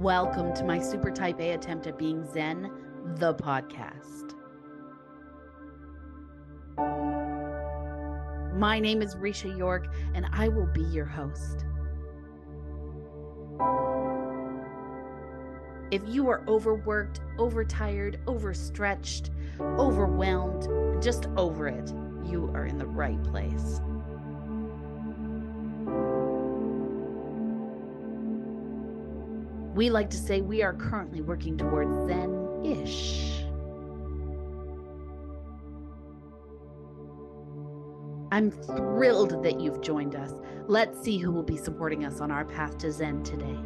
Welcome to my super type A attempt at being Zen, the podcast. My name is Risha Yorke, and I will be your host. If you are overworked, overtired, overstretched, overwhelmed, just over it, you are in the right place. We like to say we are currently working towards Zen ish. I'm thrilled that you've joined us. Let's see who will be supporting us on our path to Zen today.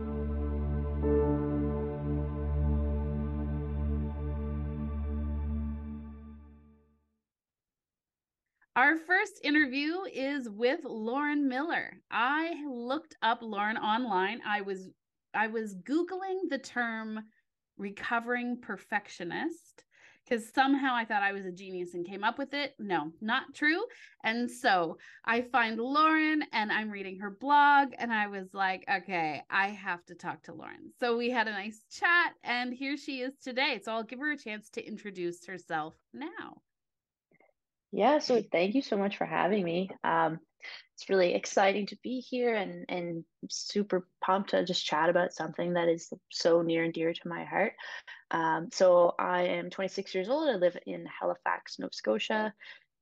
Our first interview is with Lauren Miller. I looked up Lauren online. I was I was googling the term recovering perfectionist because somehow I thought I was a genius and came up with it. No, not true. And so I find Lauren and I'm reading her blog, and I was like, okay, I have to talk to Lauren. So we had a nice chat, and here she is today. So I'll give her a chance to introduce herself now. Yeah, so thank you so much for having me. Um, it's really exciting to be here and and super pumped to just chat about something that is so near and dear to my heart. Um, so I am 26 years old. I live in Halifax, Nova Scotia.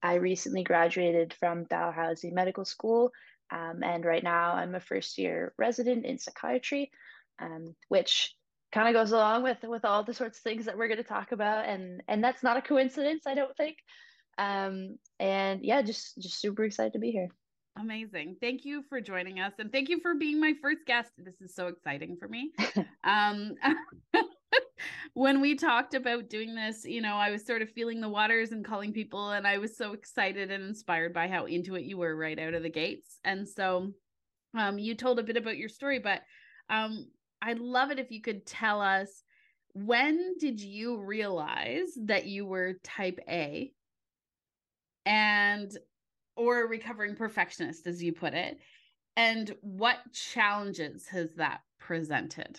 I recently graduated from Dalhousie Medical School, um, and right now I'm a first year resident in psychiatry, um, which kind of goes along with with all the sorts of things that we're going to talk about, and and that's not a coincidence, I don't think. Um, and yeah, just just super excited to be here. Amazing. Thank you for joining us and thank you for being my first guest. This is so exciting for me. um when we talked about doing this, you know, I was sort of feeling the waters and calling people and I was so excited and inspired by how into it you were right out of the gates. And so um you told a bit about your story, but um I'd love it if you could tell us when did you realize that you were type A and or a recovering perfectionist as you put it. And what challenges has that presented?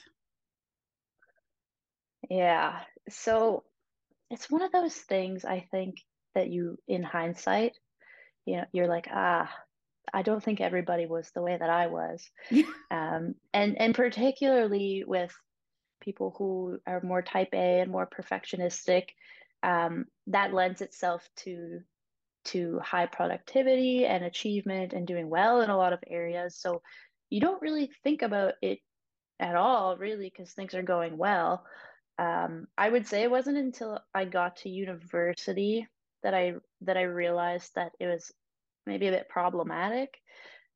Yeah. So it's one of those things i think that you in hindsight you know you're like ah i don't think everybody was the way that i was. Um, and and particularly with people who are more type a and more perfectionistic um, that lends itself to to high productivity and achievement and doing well in a lot of areas. So you don't really think about it at all, really, because things are going well. Um, I would say it wasn't until I got to university that I that I realized that it was maybe a bit problematic.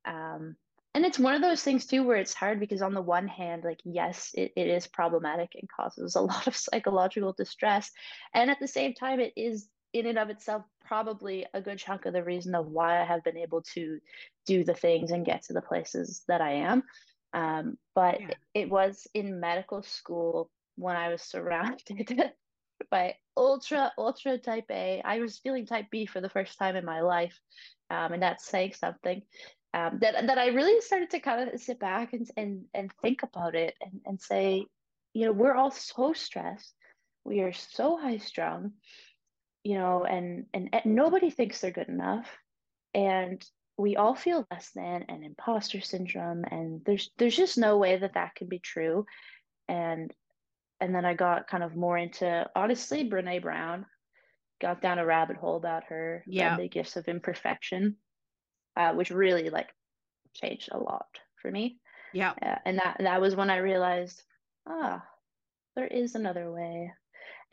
Um, and it's one of those things too where it's hard because on the one hand like yes it, it is problematic and causes a lot of psychological distress and at the same time it is in and of itself probably a good chunk of the reason of why I have been able to do the things and get to the places that I am. Um, but yeah. it was in medical school when I was surrounded by ultra, ultra type A. I was feeling type B for the first time in my life. Um, and that's saying something. Um, that that I really started to kind of sit back and and and think about it and, and say, you know, we're all so stressed. We are so high strung you know, and, and, and nobody thinks they're good enough. And we all feel less than and imposter syndrome. And there's, there's just no way that that can be true. And, and then I got kind of more into, honestly, Brene Brown, got down a rabbit hole about her, yeah. the gifts of imperfection, uh, which really like changed a lot for me. Yeah. Uh, and that, that was when I realized, ah, there is another way.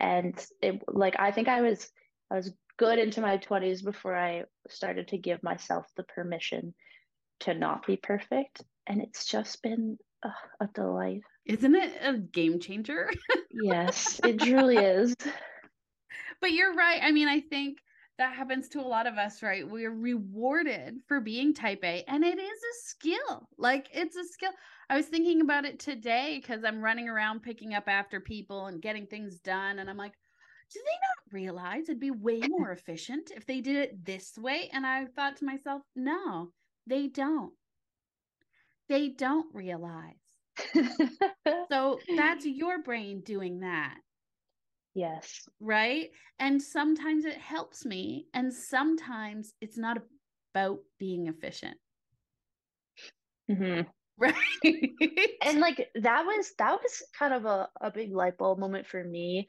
And it like, I think I was, I was good into my 20s before I started to give myself the permission to not be perfect. And it's just been uh, a delight. Isn't it a game changer? yes, it truly is. But you're right. I mean, I think that happens to a lot of us, right? We're rewarded for being type A, and it is a skill. Like, it's a skill. I was thinking about it today because I'm running around picking up after people and getting things done. And I'm like, do they not realize it'd be way more efficient if they did it this way? And I thought to myself, no, they don't. They don't realize so that's your brain doing that. Yes. Right. And sometimes it helps me, and sometimes it's not about being efficient. Mm-hmm. Right. and like that was that was kind of a, a big light bulb moment for me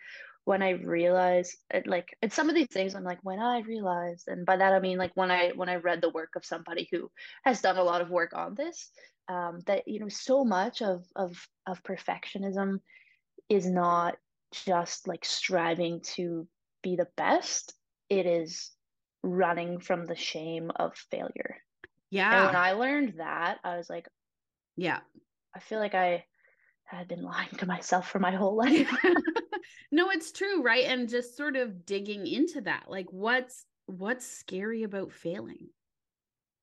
when I realized it, like and some of these things I'm like when I realized and by that I mean like when I when I read the work of somebody who has done a lot of work on this um, that you know so much of of of perfectionism is not just like striving to be the best. It is running from the shame of failure. Yeah and when i learned that i was like yeah. I feel like i had been lying to myself for my whole life no it's true right? And just sort of digging into that like what's what's scary about failing?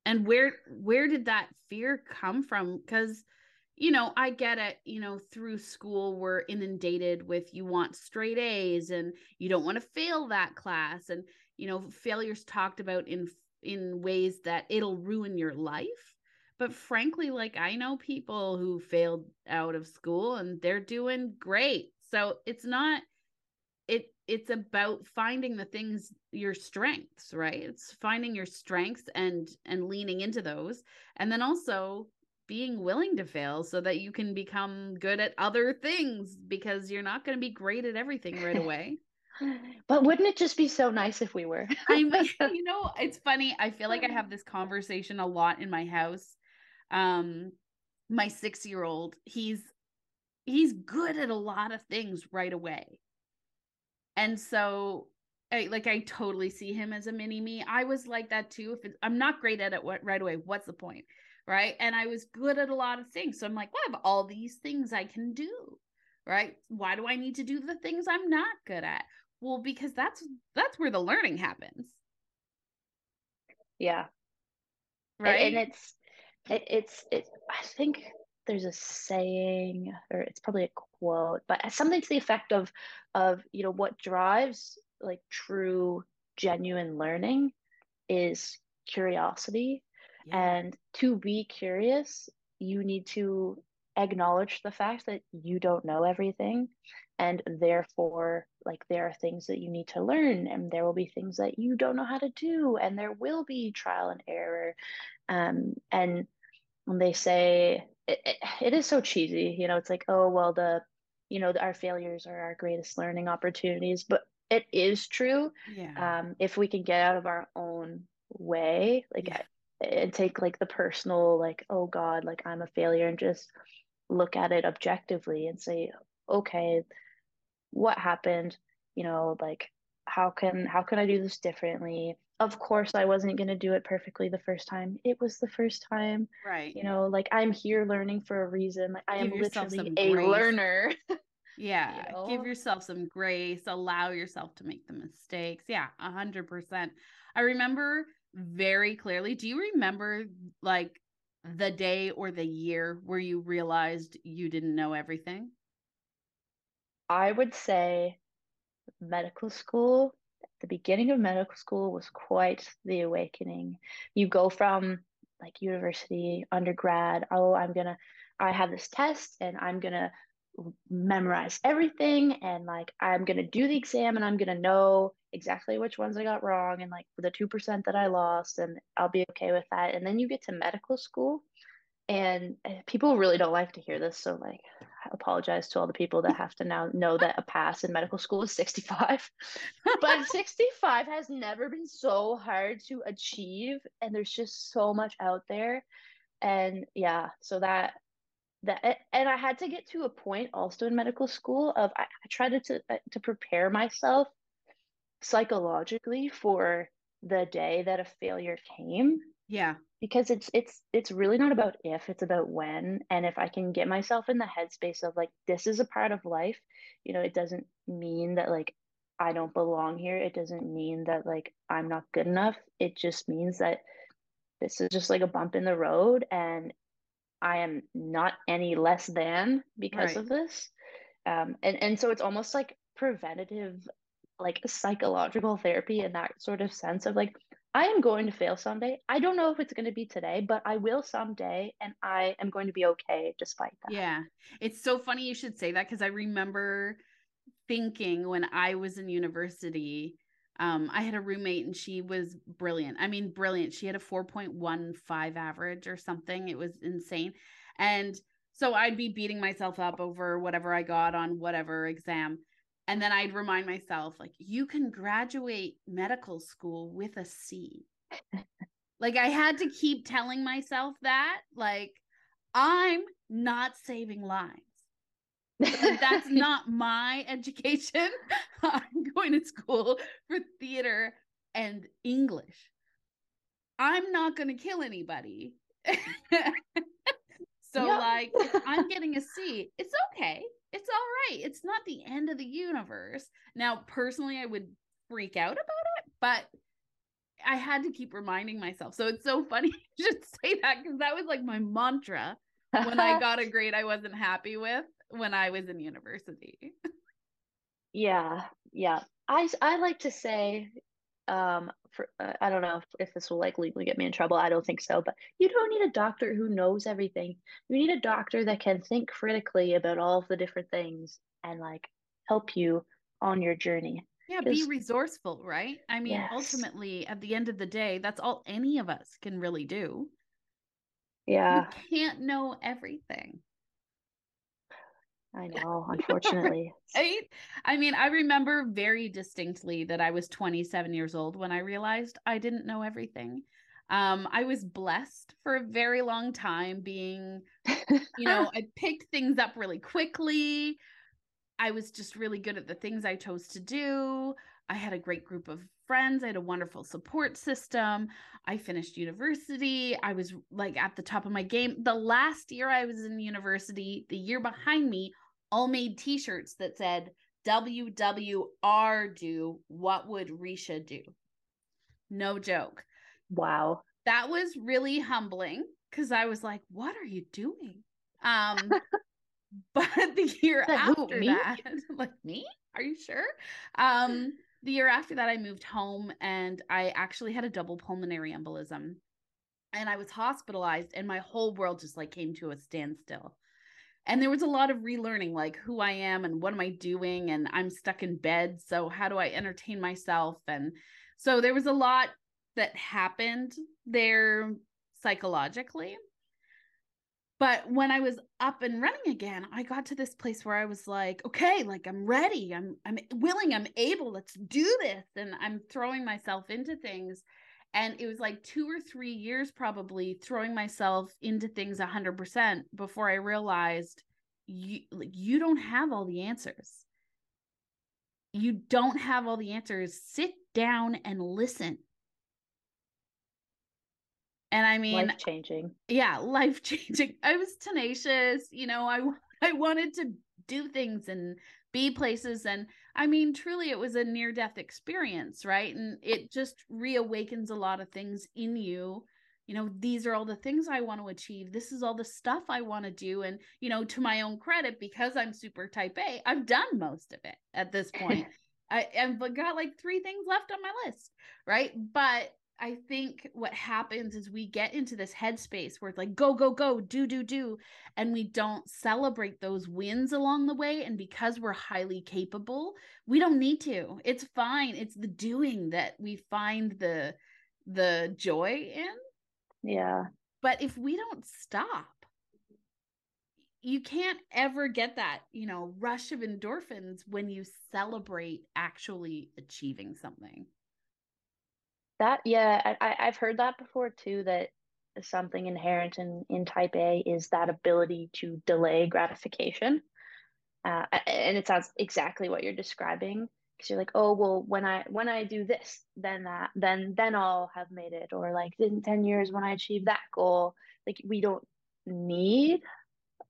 And where where did that fear come from? Because you know i get it you know through school we're inundated with you want straight a's and you don't want to fail that class. And you know failures talked about in in ways that it'll ruin your life. But frankly like i know people who failed out of school and they're doing great. So it's not it it's about finding the things your strengths right? It's finding your strengths and and leaning into those and then also being willing to fail so that you can become good at other things because you're not going to be great at everything right away. But wouldn't it just be so nice if we were? I'm you know it's funny i feel like i have this conversation a lot in my house. Um my 6 year old he's he's good at a lot of things right away and so I, like I totally see him as a mini me. I was like that too. If it, I'm not great at it what, right away, what's the point? Right. And I was good at a lot of things. So I'm like, well, I have all these things I can do. Right. Why do I need to do the things I'm not good at? Well, because that's that's where the learning happens. Yeah. Right. And, it's it, it's it I think there's a saying or it's probably a quote but something to the effect of of you know what drives like true genuine learning is curiosity yeah. and to be curious you need to acknowledge the fact that you don't know everything and therefore like there are things that you need to learn and there will be things that you don't know how to do and there will be trial and error um, and when they say it, it, it is so cheesy you know it's like oh well the you know our failures are our greatest learning opportunities but it is true yeah. um if we can get out of our own way like yeah. and take like the personal like oh god like i'm a failure and just look at it objectively and say okay what happened? You know like how can how can i do this differently of course I wasn't going to do it perfectly the first time. It was the first time. Right. You know, like I'm here learning for a reason. Like I Give am literally a grace. learner. yeah. You know? Give yourself some grace. Allow yourself to make the mistakes. Yeah, a hundred percent. I remember very clearly. Do you remember like the day or the year where you realized you didn't know everything? I would say medical school the beginning of medical school was quite the awakening. You go from like university, undergrad, oh, I'm gonna, I have this test and I'm gonna memorize everything and like I'm gonna do the exam and I'm gonna know exactly which ones I got wrong and like the 2% that I lost and I'll be okay with that. And then you get to medical school and eh, people really don't like to hear this so like I apologize to all the people that have to now know that a pass in medical school is 65 but 65 has never been so hard to achieve and there's just so much out there. And yeah so that that and i had to get to a point also in medical school of i, I tried to to prepare myself psychologically for the day that a failure came. Yeah because it's it's it's really not about if it's about when. And if i can get myself in the headspace of like this is a part of life you know it doesn't mean that like i don't belong here. It doesn't mean that like i'm not good enough. It just means that this is just like a bump in the road and i am not any less than because right. of this. Um and and so it's almost like preventative like psychological therapy in that sort of sense of like I am going to fail someday. I don't know if it's going to be today, but I will someday, and I am going to be okay despite that. Yeah. It's so funny you should say that because I remember thinking when I was in university, um, I had a roommate and she was brilliant. I mean, brilliant. She had a 4.15 average or something. It was insane. And so I'd be beating myself up over whatever I got on whatever exam. And then I'd remind myself, like, you can graduate medical school with a C. like, I had to keep telling myself that, like, I'm not saving lives. That's not my education. I'm going to school for theater and English. I'm not going to kill anybody. so, yep. like, if I'm getting a C, it's okay it's all right. It's not the end of the universe. Now, personally, I would freak out about it, but I had to keep reminding myself. So it's so funny you should say that because that was like my mantra when I got a grade I wasn't happy with when I was in university. yeah, yeah. I I like to say um for uh, I don't know if, if this will like legally get me in trouble. I don't think so, but you don't need a doctor who knows everything. You need a doctor that can think critically about all of the different things and like help you on your journey. Yeah, be resourceful, right? I mean, yes. ultimately at the end of the day, that's all any of us can really do. Yeah. You can't know everything. I know, unfortunately. right? I mean, I remember very distinctly that I was 27 years old when I realized I didn't know everything. Um, I was blessed for a very long time being, you know, I picked things up really quickly. I was just really good at the things I chose to do. I had a great group of friends. I had a wonderful support system. I finished university. I was like at the top of my game. The last year I was in university, the year behind me, all made t-shirts that said WWR do what would Risha do? No joke. Wow. That was really humbling because I was like, what are you doing? Um but the year after who, that, like me? Are you sure? Um the year after that I moved home and I actually had a double pulmonary embolism and I was hospitalized and my whole world just like came to a standstill and there was a lot of relearning like who i am and what am i doing and i'm stuck in bed so how do i entertain myself? And so there was a lot that happened there psychologically. But when i was up and running again i got to this place where i was like okay like i'm ready. I'm i'm willing. I'm able. Let's do this. And i'm throwing myself into things and it was like two or three years probably throwing myself into things 100% before i realized you like you don't have all the answers. You don't have all the answers. Sit down and listen. And i mean life changing. Yeah life changing. I was tenacious you know i i wanted to do things and be places and i mean truly it was a near death experience right? And it just reawakens a lot of things in you. You know these are all the things i want to achieve. This is all the stuff i want to do. And you know to my own credit because i'm super type a i've done most of it at this point. I have got like three things left on my list right? But I think what happens is we get into this headspace where it's like go go go do do do and we don't celebrate those wins along the way and because we're highly capable we don't need to. It's fine. It's the doing that we find the the joy in. Yeah. But if we don't stop you can't ever get that you know rush of endorphins when you celebrate actually achieving something that yeah, I I've heard that before too. That something inherent in in Type A is that ability to delay gratification, uh, and it sounds exactly what you're describing. Because you're like, oh well, when I when I do this, then that then then I'll have made it, or like in ten years when I achieve that goal. Like we don't need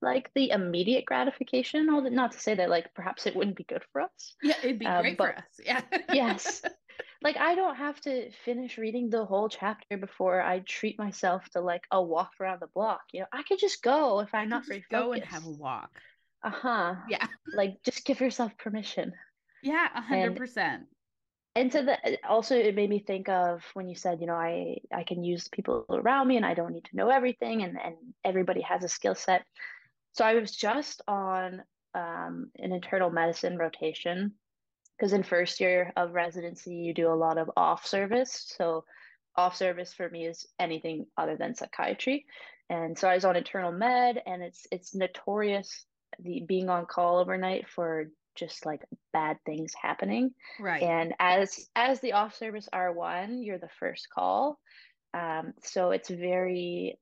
like the immediate gratification. All not to say that like perhaps it wouldn't be good for us. Yeah, it'd be uh, great but, for us. Yeah. yes, like I don't have to finish reading the whole chapter before I treat myself to like a walk around the block. You know, I could just go if I'm not very go and have a walk. Uh huh. Yeah. like just give yourself permission. Yeah, a hundred percent. and so that also it made me think of when you said, you know, I I can use people around me and I don't need to know everything and and everybody has a skill set. So I was just on um, an internal medicine rotation because in first year of residency you do a lot of off service. So off service for me is anything other than psychiatry. And so I was on internal med and it's it's notorious the being on call overnight for just like bad things happening. Right. And as as the off service R1, you're the first call. Um, so it's very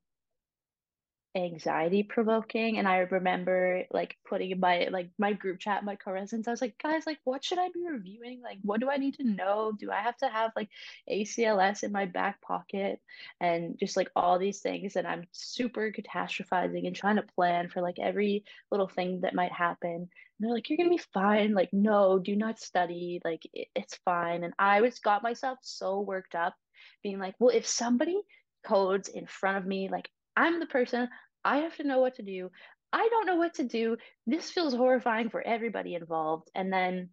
anxiety provoking and i remember like putting in my like my group chat my co-residents i was like guys like what should i be reviewing? Like what do i need to know? Do i have to have like acls in my back pocket? And just like all these things and i'm super catastrophizing and trying to plan for like every little thing that might happen. And they're like you're gonna be fine. Like no do not study. Like it, it's fine. And i was got myself so worked up being like well if somebody codes in front of me like I'm the person, I have to know what to do. I don't know what to do. This feels horrifying for everybody involved. And then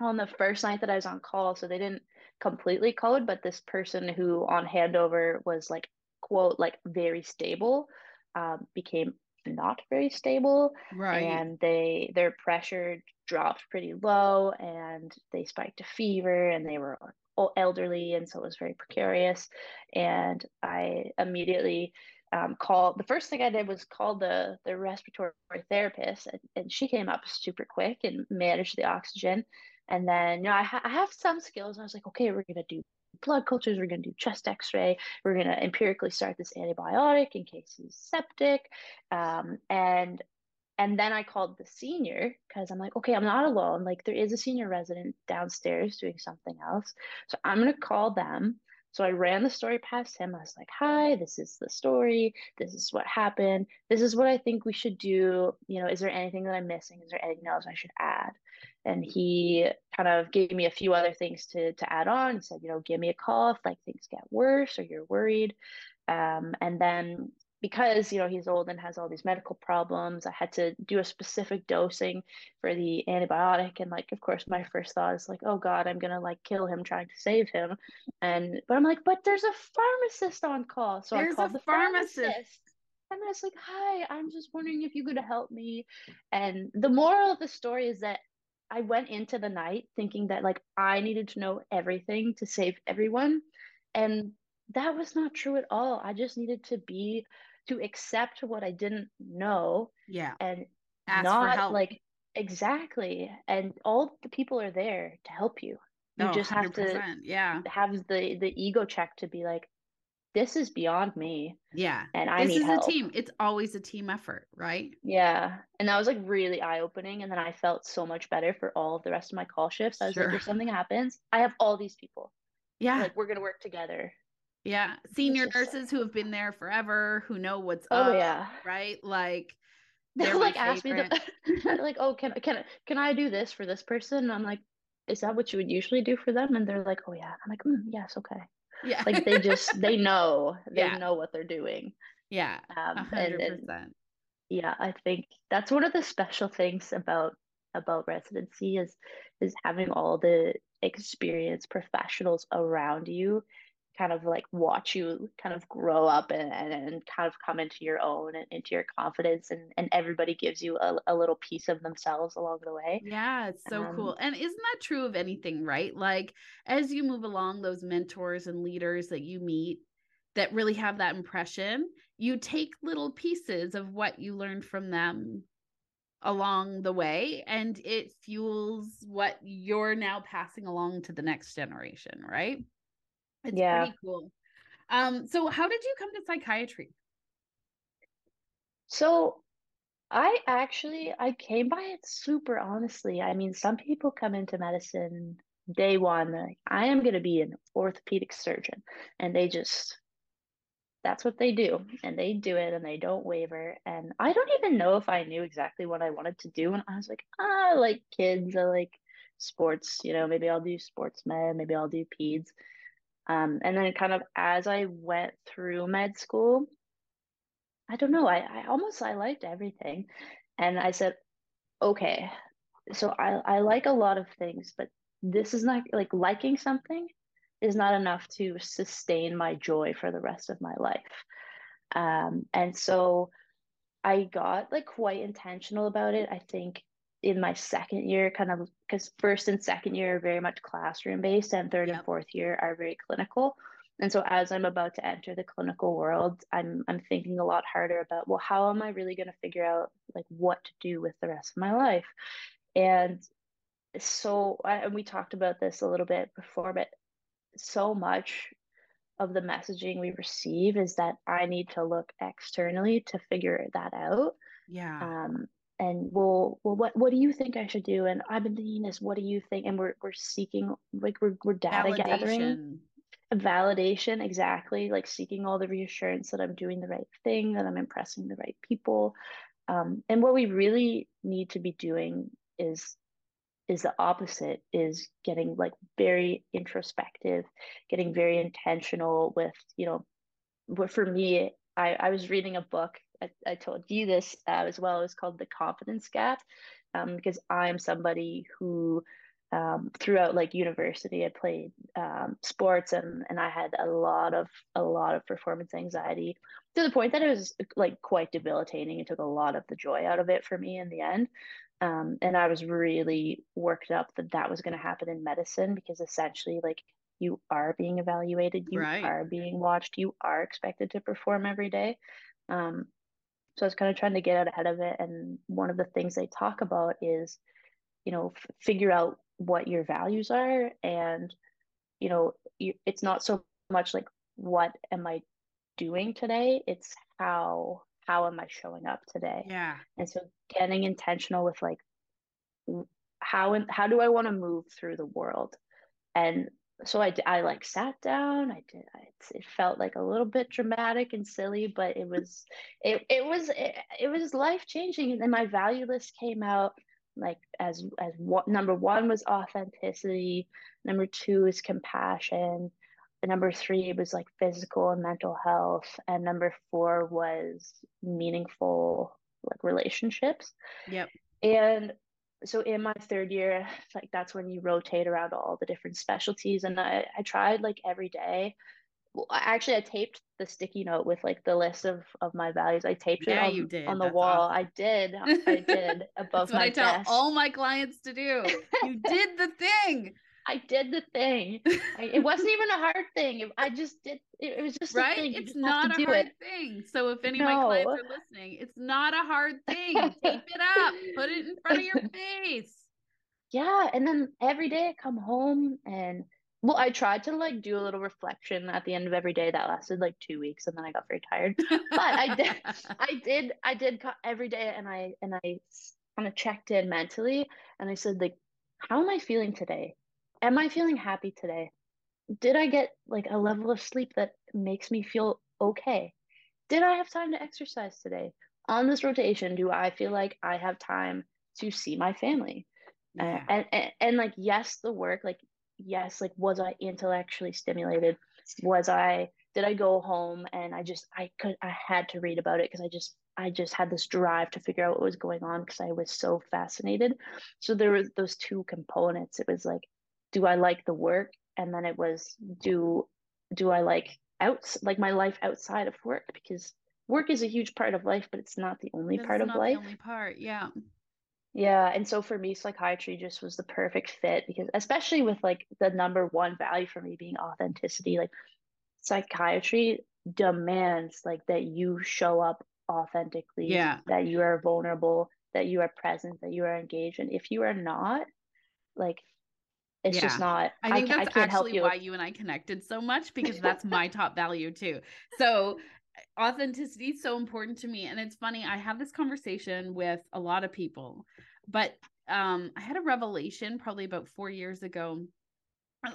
on the first night that I was on call, so they didn't completely code, but this person who on handover was like, quote, like very stable, um, became not very stable. Right. And they their pressure dropped pretty low and they spiked a fever and they were elderly and so it was very precarious. And I immediately um, call the first thing I did was call the the respiratory therapist, and, and she came up super quick and managed the oxygen. And then you know I, ha- I have some skills. I was like, okay, we're gonna do blood cultures, we're gonna do chest X-ray, we're gonna empirically start this antibiotic in case he's septic, um, and and then I called the senior because I'm like, okay, I'm not alone. Like there is a senior resident downstairs doing something else, so I'm gonna call them so I ran the story past him. I was like, hi, this is the story. This is what happened. This is what I think we should do. You know, is there anything that I'm missing? Is there anything else I should add? And he kind of gave me a few other things to, to add on. He said, you know, give me a call if like things get worse or you're worried. Um, and then because you know he's old and has all these medical problems i had to do a specific dosing for the antibiotic. And like of course my first thought is like oh god i'm gonna like kill him trying to save him. And but i'm like but there's a pharmacist on call. So there's i called the pharmacist. pharmacist. And I was like hi i'm just wondering if you could help me. And the moral of the story is that i went into the night thinking that like i needed to know everything to save everyone. And that was not true at all. I just needed to be to accept what I didn't know. Yeah. And Ask not like exactly. And all the people are there to help you. You oh, just have to yeah have the the ego check to be like, this is beyond me. Yeah. And I this need help. a team. It's always a team effort, right? Yeah. And that was like really eye opening. And then I felt so much better for all of the rest of my call shifts. I was sure. like, if something happens, I have all these people. Yeah. Like we're gonna work together. Yeah, senior nurses who have been there forever, who know what's oh, up. yeah, right. Like they'll like ask me the like, oh, can can can I do this for this person? And I'm like, is that what you would usually do for them? And they're like, oh yeah. I'm like, mm, yes, okay. Yeah, like they just they know they yeah. know what they're doing. Yeah, um, hundred percent. Yeah, I think that's one of the special things about about residency is is having all the experienced professionals around you kind of like watch you kind of grow up and, and, and kind of come into your own and into your confidence and, and everybody gives you a, a little piece of themselves along the way. Yeah it's so um, cool and isn't that true of anything right? Like as you move along those mentors and leaders that you meet that really have that impression you take little pieces of what you learned from them along the way and it fuels what you're now passing along to the next generation right it's yeah. pretty cool. Um, so how did you come to psychiatry? So I actually I came by it super honestly. I mean, some people come into medicine day one, like, I am gonna be an orthopedic surgeon. And they just that's what they do. And they do it and they don't waver. And I don't even know if I knew exactly what I wanted to do. And I was like, ah, I like kids, I like sports, you know, maybe I'll do sports med, maybe I'll do peds. Um, and then kind of as I went through med school, I don't know, I, I almost I liked everything. And I said, okay, so I, I like a lot of things, but this is not like liking something is not enough to sustain my joy for the rest of my life. Um, and so I got like quite intentional about it. I think in my second year, kind of because first and second year are very much classroom based, and third yep. and fourth year are very clinical. And so as I'm about to enter the clinical world, I'm I'm thinking a lot harder about well, how am I really going to figure out like what to do with the rest of my life? And so and we talked about this a little bit before, but so much of the messaging we receive is that I need to look externally to figure that out. Yeah. Um, and well, well, what what do you think I should do? And I've been thinking this. What do you think? And we're we're seeking like we're we're data validation. gathering, validation exactly, like seeking all the reassurance that I'm doing the right thing, that I'm impressing the right people. Um, and what we really need to be doing is is the opposite is getting like very introspective getting very intentional with you know but for me i i was reading a book i, I told you this uh, as well it was called the confidence gap um, because i'm somebody who um, throughout like university i played um, sports and and i had a lot of a lot of performance anxiety to the point that it was like quite debilitating it took a lot of the joy out of it for me in the end um, and I was really worked up that that was going to happen in medicine because essentially, like, you are being evaluated, you right. are being watched, you are expected to perform every day. Um, so I was kind of trying to get out ahead of it. And one of the things they talk about is, you know, f- figure out what your values are. And, you know, you, it's not so much like, what am I doing today? It's how how am I showing up today? Yeah. And so getting intentional with like how and how do I want to move through the world? And so I, I like sat down. I did. I, it felt like a little bit dramatic and silly, but it was, it, it was, it, it was life changing. And then my value list came out like as, as what number one was authenticity. Number two is compassion number three was like physical and mental health and number four was meaningful like relationships yep and so in my third year like that's when you rotate around all the different specialties and i, I tried like every day. Well, actually i taped the sticky note with like the list of of my values. I taped yeah, it on, on the that's wall. awesome. i did. I did above that's what my i tell all my clients to do. You did the thing I did the thing. I, it wasn't even a hard thing. I just did. It, it was just right. It's not a hard it. thing. So if any no. of my clients are listening, it's not a hard thing. Tape it up. Put it in front of your face. Yeah, and then every day I come home and well, I tried to like do a little reflection at the end of every day. That lasted like two weeks, and then I got very tired. But I did, I did, I did every day, and I and I kind of checked in mentally, and I said like, how am I feeling today? Am I feeling happy today? Did I get like a level of sleep that makes me feel okay? Did I have time to exercise today? On this rotation, do I feel like I have time to see my family? Uh, yeah. Uh, and, and and like yes, the work, like yes, like was I intellectually stimulated? Was I did I go home and I just I could I had to read about it because I just I just had this drive to figure out what was going on because I was so fascinated. So there was those two components. It was like do I like the work? And then it was do do I like out like my life outside of work because work is a huge part of life, but it's not the only part of life. only part, yeah. Yeah, and so for me, psychiatry just was the perfect fit because, especially with like the number one value for me being authenticity, like psychiatry demands like that you show up authentically, yeah, that you are vulnerable, that you are present, that you are engaged, and if you are not, like it's yeah. just not. I think I, that's I actually why you and I connected so much because that's my top value too. So authenticity is so important to me, and it's funny. I have this conversation with a lot of people, but um, I had a revelation probably about four years ago.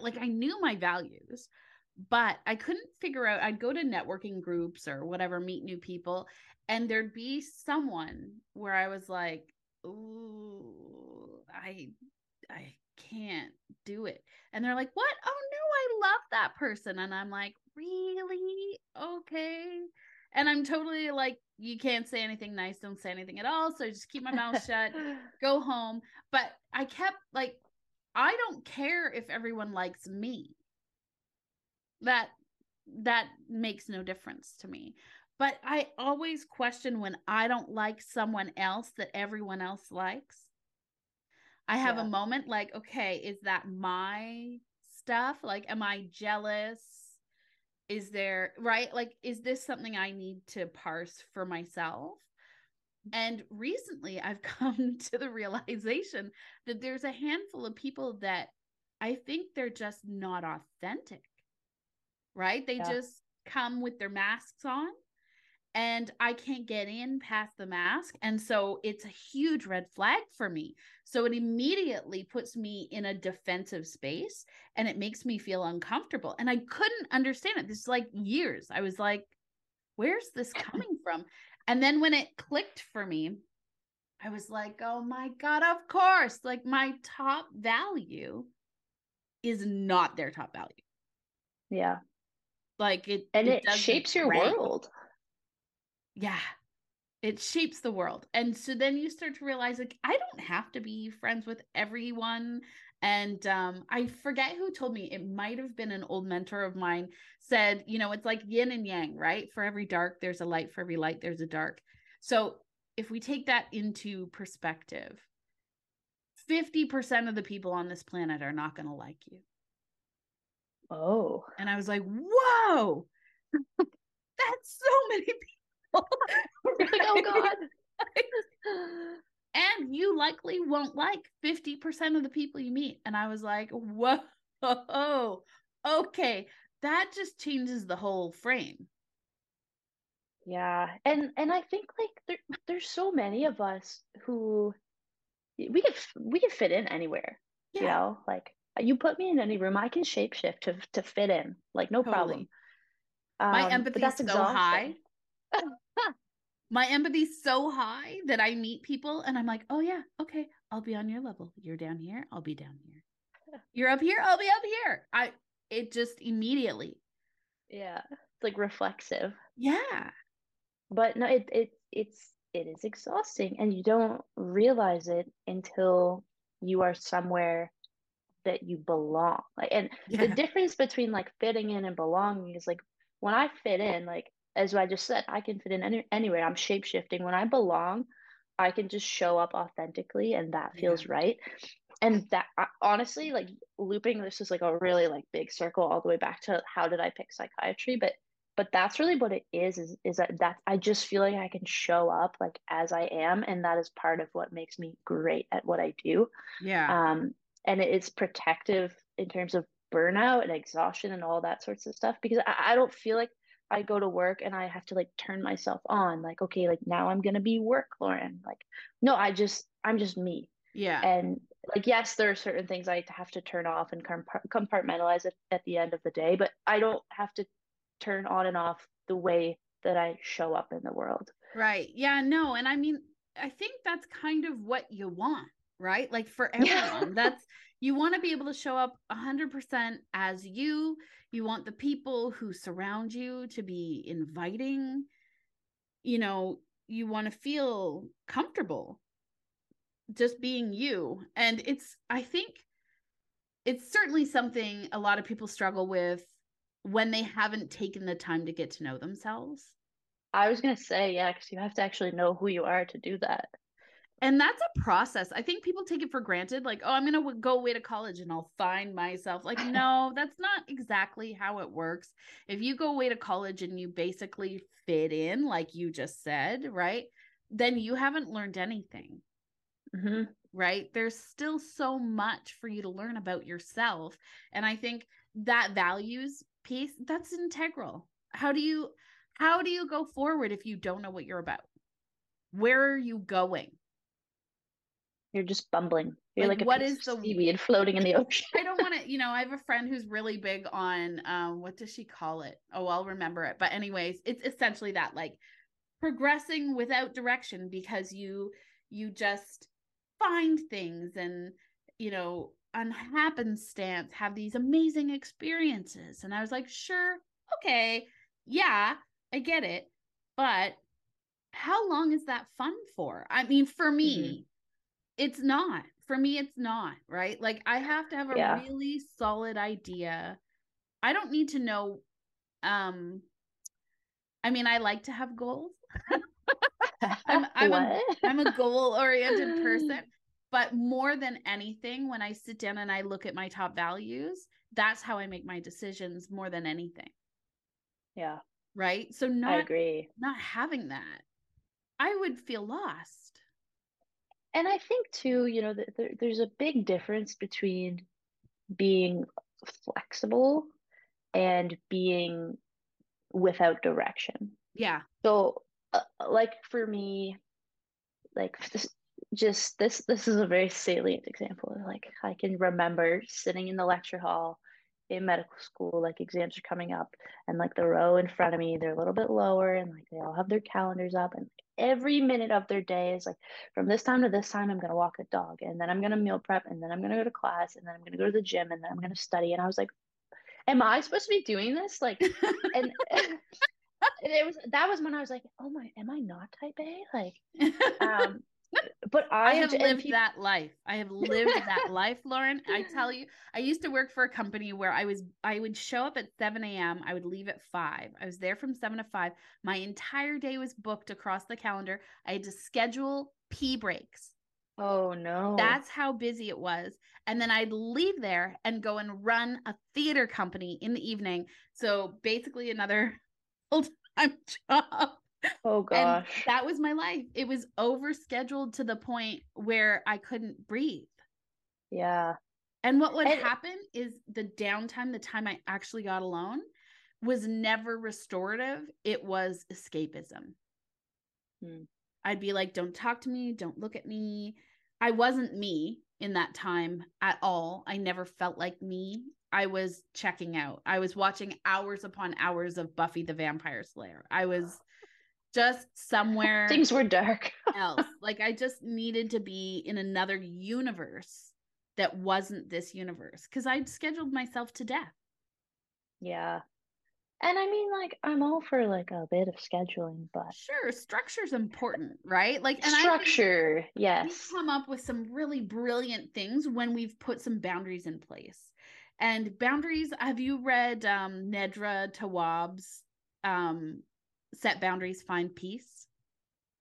Like I knew my values, but I couldn't figure out. I'd go to networking groups or whatever, meet new people, and there'd be someone where I was like, "Ooh, I, I can't do it. And they're like, What? Oh no, I love that person. And I'm like, Really? Okay. And I'm totally like, You can't say anything nice. Don't say anything at all. So I just keep my mouth shut, go home. But I kept like, I don't care if everyone likes me. That that makes no difference to me. But I always question when I don't like someone else that everyone else likes. I have yeah. a moment like, okay, is that my stuff? Like, am I jealous? Is there, right? Like, is this something I need to parse for myself? Mm-hmm. And recently I've come to the realization that there's a handful of people that I think they're just not authentic, right? They yeah. just come with their masks on and I can't get in past the mask. And so it's a huge red flag for me. So it immediately puts me in a defensive space and it makes me feel uncomfortable. And I couldn't understand it. This is like years. I was like, where's this coming from? And then when it clicked for me, I was like, oh my God, of course. Like my top value is not their top value. Yeah. Like it and it, it shapes your world yeah. It shapes the world. And so then you start to realize like i don't have to be friends with everyone. And um i forget who told me it might have been an old mentor of mine said you know it's like yin and yang right? For every dark there's a light. For every light there's a dark. So if we take that into perspective 50% of the people on this planet are not going to like you. Oh. And i was like whoa. That's so many people like, oh God. and you likely won't like 50% of the people you meet. And I was like, whoa, okay. That just changes the whole frame. Yeah. And and I think like there there's so many of us who we could we could fit in anywhere. Yeah. You know, like you put me in any room, I can shapeshift to to fit in, like no totally. problem. My um, empathy is so high my empathy's so high that I meet people and I'm like, oh yeah, okay, I'll be on your level. You're down here, I'll be down here. You're up here, I'll be up here. I it just immediately. Yeah. It's like reflexive. Yeah. But no, it it it's it is exhausting and you don't realize it until you are somewhere that you belong. Like and yeah. the difference between like fitting in and belonging is like when I fit in, like as I just said, I can fit in any, anywhere. I'm shape shifting. When I belong, I can just show up authentically, and that feels yeah. right. And that honestly, like looping this is like a really like big circle all the way back to how did I pick psychiatry, but but that's really what it is is is that that I just feel like I can show up like as I am, and that is part of what makes me great at what I do. Yeah. Um, and it's protective in terms of burnout and exhaustion and all that sorts of stuff because I, I don't feel like I go to work and I have to like turn myself on, like, okay, like now I'm gonna be work, Lauren. Like, no, I just I'm just me. Yeah. And like, yes, there are certain things I have to turn off and compartmentalize it at the end of the day, but I don't have to turn on and off the way that I show up in the world. Right. Yeah. No. And I mean, I think that's kind of what you want, right? Like for everyone, that's you want to be able to show up 100% as you. You want the people who surround you to be inviting. You know you want to feel comfortable just being you. And it's i think it's certainly something a lot of people struggle with when they haven't taken the time to get to know themselves. I was going to say yeah because you have to actually know who you are to do that and that's a process i think people take it for granted like oh i'm gonna w- go away to college and i'll find myself like no that's not exactly how it works. If you go away to college and you basically fit in like you just said right then you haven't learned anything. Mm-hmm. right? There's still so much for you to learn about yourself and i think that values piece that's integral. How do you how do you go forward if you don't know what you're about? Where are you going you're just bumbling. You're like, like what is the seaweed floating in the ocean? I don't want to, you know, I have a friend who's really big on um what does she call it? Oh, I'll remember it. But anyways, it's essentially that like progressing without direction because you you just find things and you know on happenstance have these amazing experiences. And I was like, sure, okay, yeah, I get it. But how long is that fun for? I mean, for me, mm-hmm it's not. For me it's not right? Like i have to have a Yeah. really solid idea. I don't need to know um i mean i like to have goals. I'm- I'm a- i'm a goal oriented person but more than anything when i sit down and i look at my top values that's how i make my decisions more than anything. Yeah, right? So not I agree. not having that i would feel lost And I think too, you know, that there, there's a big difference between being flexible and being without direction. yeah So, uh, like for me, like this, just this this is a very salient example. Like I can remember sitting in the lecture hall in medical school, like exams are coming up, and like the row in front of me, they're a little bit lower, and like they all have their calendars up, and every minute of their day is like from this time to this time, I'm gonna walk a dog, and then I'm gonna meal prep, and then I'm gonna go to class, and then I'm gonna go to the gym, and then I'm gonna study. And I was like, am I supposed to be doing this? Like, and it was that was when I was like, oh my, am I not type A? Like, um, but I, I have lived peop- that life. I have lived that life, Lauren. I tell you, I used to work for a company where I was, I would show up at 7 a.m. I would leave at 5. I was there from 7 to 5. My entire day was booked across the calendar. I had to schedule pee breaks. Oh no. That's how busy it was. And then I'd leave there and go and run a theater company in the evening. So basically, another full time job. Oh And gosh. that was my life. It was overscheduled to the point where I couldn't breathe. Yeah. And what would And- happen is the downtime, the time I actually got alone, was never restorative. It was escapism. Hmm. I'd be like, don't talk to me, don't look at me. I wasn't me in that time at all. I never felt like me. I was checking out. I was watching hours upon hours of Buffy the Vampire Slayer. I was just somewhere Things were dark. else. Like I just needed to be in another universe that wasn't this universe because I'd scheduled myself to death. Yeah. And I mean, like, I'm all for like a bit of scheduling, but Sure, structure's important, right? Like, and I think structure, we yes. come up with some really brilliant things when we've put some boundaries in place. And boundaries, have you read um, Nedra Tawwab's um, Set Boundaries, Find Peace?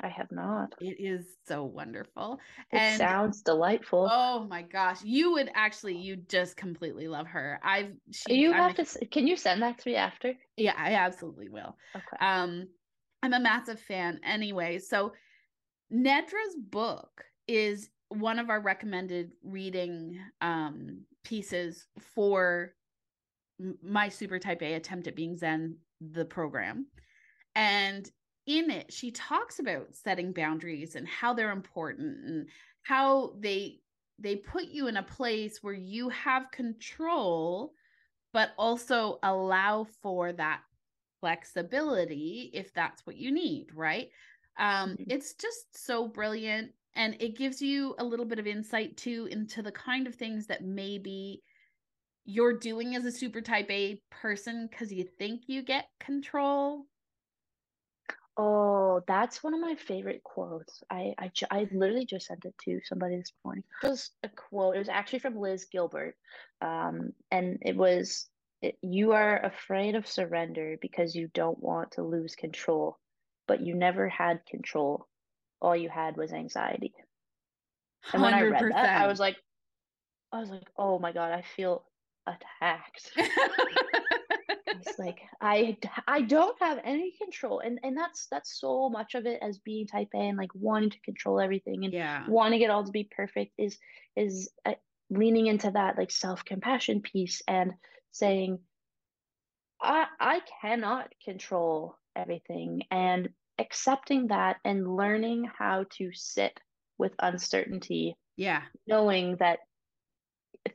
I have not. It is so wonderful. It and sounds delightful. Oh my gosh, you would actually you just completely love her. I've she you I'm have a- to, can you send that to me after? yeah, I absolutely will. Okay. Um I'm a massive fan anyway. So Nedra's book is one of our recommended reading um pieces for my super type A attempt at being zen the program. And in it she talks about setting boundaries and how they're important and how they they put you in a place where you have control but also allow for that flexibility if that's what you need right? Um Mhm. it's just so brilliant. And it gives you a little bit of insight too into the kind of things that maybe you're doing as a super type A person because you think you get control Oh, that's one of my favorite quotes. I I, ju- I literally just sent it to somebody this morning. It was a quote. It was actually from Liz Gilbert. Um, and it was, it, you are afraid of surrender because you don't want to lose control, but you never had control. All you had was anxiety. And when I read that, I was like, I was like, oh my God, I feel attacked. It's like i i don't have any control, and and that's that's so much of it as being type A and like wanting to control everything and yeah. wanting it all to be perfect is is uh, leaning into that like self-compassion piece and saying I I cannot control everything and accepting that and learning how to sit with uncertainty yeah. knowing that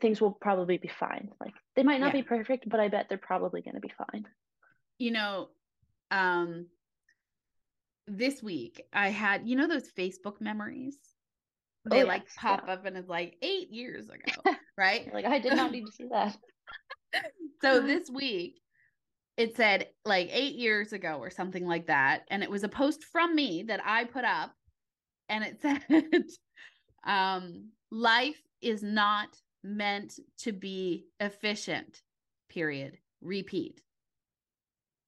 things will probably be fine. Like they might not Yeah. be perfect, but I bet they're probably going to be fine. you know um this week i had you know those facebook memories they Oh, like pop yeah. up and it's like eight years ago right Like I did not need to see that. so this week it said like eight years ago or something like that and it was a post from me that i put up and it said um life is not meant to be efficient. Period. Repeat.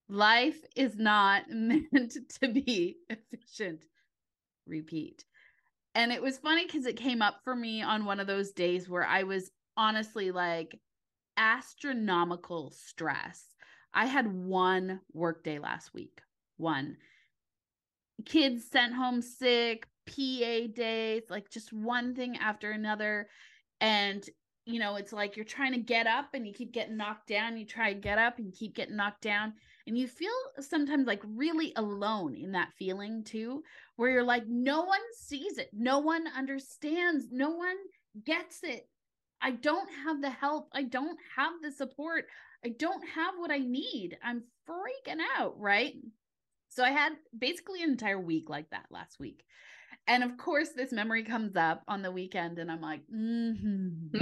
Life is not meant to be efficient. Repeat. And it was funny because it came up for me on one of those days where I was honestly like astronomical stress. I had one work day last week. One. Kids sent home sick, PA days, like just one thing after another. And you know, it's like you're trying to get up and you keep getting knocked down. You try to get up and keep getting knocked down. And you feel sometimes like really alone in that feeling too, where you're like, no one sees it. No one understands. No one gets it. I don't have the help. I don't have the support. I don't have what I need. I'm freaking out. Right. So I had basically an entire week like that last week. And of course, this memory comes up on the weekend, and I'm like, mm-hmm.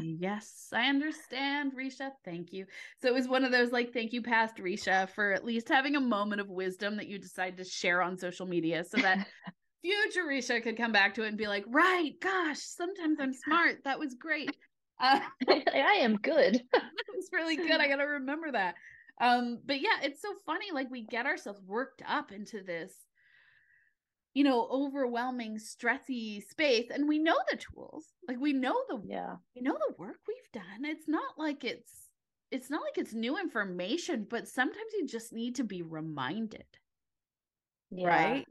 yes, I understand, Risha. Thank you. So it was one of those like, thank you, past Risha, for at least having a moment of wisdom that you decided to share on social media so that future Risha could come back to it and be like, right, gosh, sometimes I'm smart. That was great. Uh, I am good. that was really good. I got to remember that. Um, but yeah, it's so funny. Like we get ourselves worked up into this you know overwhelming stressy space and we know the tools like we know the yeah. we know the work we've done. It's not like it's it's not like it's new information but sometimes you just need to be reminded. Yeah. right?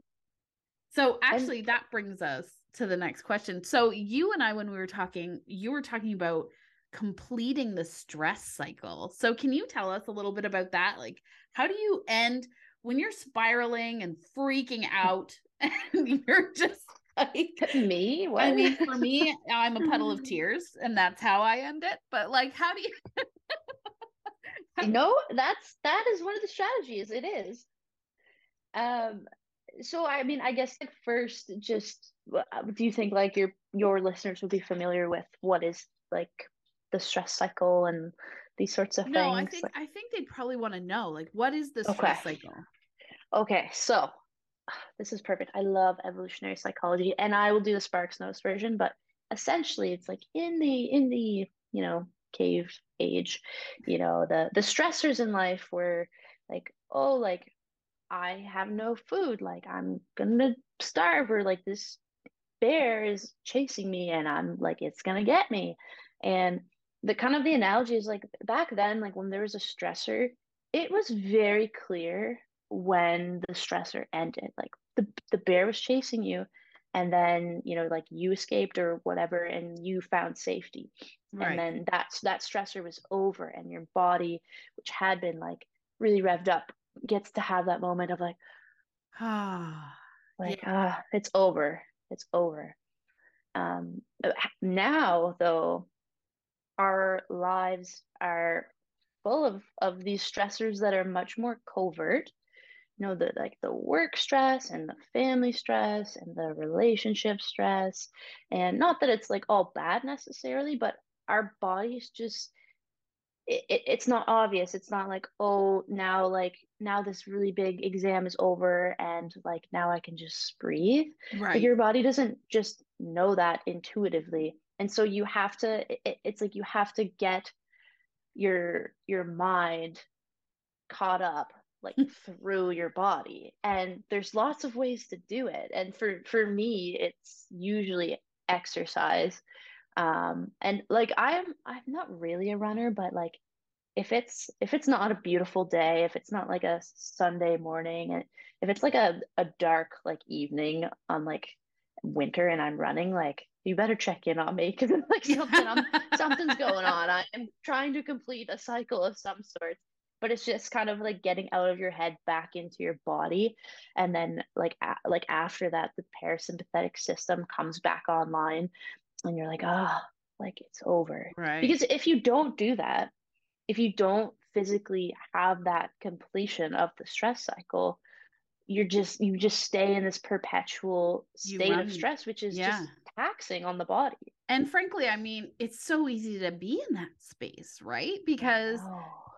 So actually and- that brings us to the next question. So you and i when we were talking you were talking about completing the stress cycle. So can you tell us a little bit about that? Like how do you end when you're spiraling and freaking out and you're just like me what? i mean for me i'm a puddle of tears and that's how i end it but like how do you no that's that is one of the strategies it is um so i mean i guess like first just uh, do you think like your your listeners would be familiar with what is like the stress cycle and these sorts of no, things i think i think they'd probably want to know like what is the stress okay. cycle okay so this is perfect. I love evolutionary psychology, and I will do the Sparks Notes version, but essentially, it's like in the in the you know cave age, you know the the stressors in life were like oh like I have no food, like I'm gonna starve, or like this bear is chasing me, and I'm like it's gonna get me, and the kind of the analogy is like back then, like when there was a stressor, it was very clear when the stressor ended like the the bear was chasing you and then you know like you escaped or whatever and you found safety right. and then that's that stressor was over and your body which had been like really revved up gets to have that moment of like ah like yeah. ah it's over it's over um now though our lives are full of of these stressors that are much more covert know the like the work stress and the family stress and the relationship stress. And not that it's like all bad necessarily but our bodies just it, it, it's not obvious. It's not like oh now like now this really big exam is over and like now i can just breathe. Right. like your body doesn't just know that intuitively. And so you have to it, it's like you have to get your your mind caught up like through your body and there's lots of ways to do it and for for me it's usually exercise um and like i'm i'm not really a runner but like if it's if it's not a beautiful day if it's not like a sunday morning and if it's like a, a dark like evening on like winter and i'm running like you better check in on me because it's like something something's going on. I'm trying to complete a cycle of some sort but it's just kind of like getting out of your head back into your body and then like a- like after that the parasympathetic system comes back online and you're like ah oh, like it's over. Right. Because if you don't do that if you don't physically have that completion of the stress cycle you're just you just stay in this perpetual state of stress which is yeah. just taxing on the body. And frankly i mean it's so easy to be in that space right? Because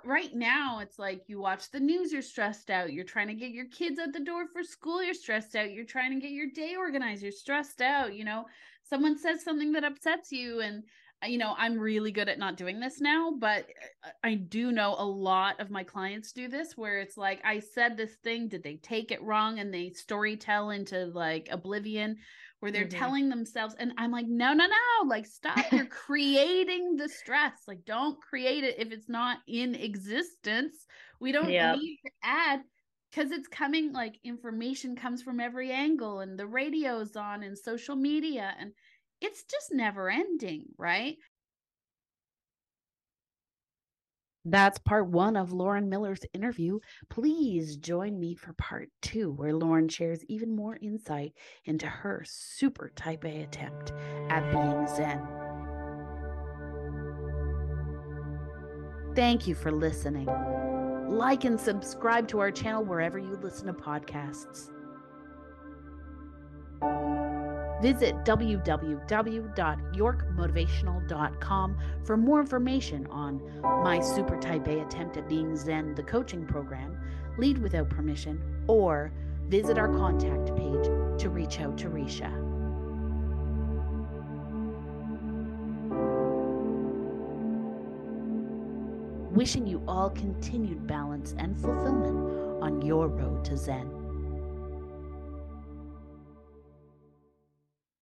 right now it's like you watch the news you're stressed out you're trying to get your kids at the door for school you're stressed out you're trying to get your day organized you're stressed out you know? Someone says something that upsets you and uh, you know i'm really good at not doing this now but uh, i do know a lot of my clients do this where it's like i said this thing did they take it wrong? And they story tell into like oblivion where they're mm-hmm. telling themselves and i'm like no no no like stop you're creating the stress like don't create it if it's not in existence we don't yep. need to add because it's coming like information comes from every angle and the radio's on and social media and it's just never ending right that's part one of Lauren Miller's interview. Please join me for part two, where Lauren shares even more insight into her super type A attempt at being Zen. Thank you for listening. Like and subscribe to our channel wherever you listen to podcasts. Visit www.yorkemotivational.com for more information on my Super Type A attempt at being Zen, the coaching program, Lead Without Permission, or visit our contact page to reach out to Risha. Wishing you all continued balance and fulfillment on your road to Zen.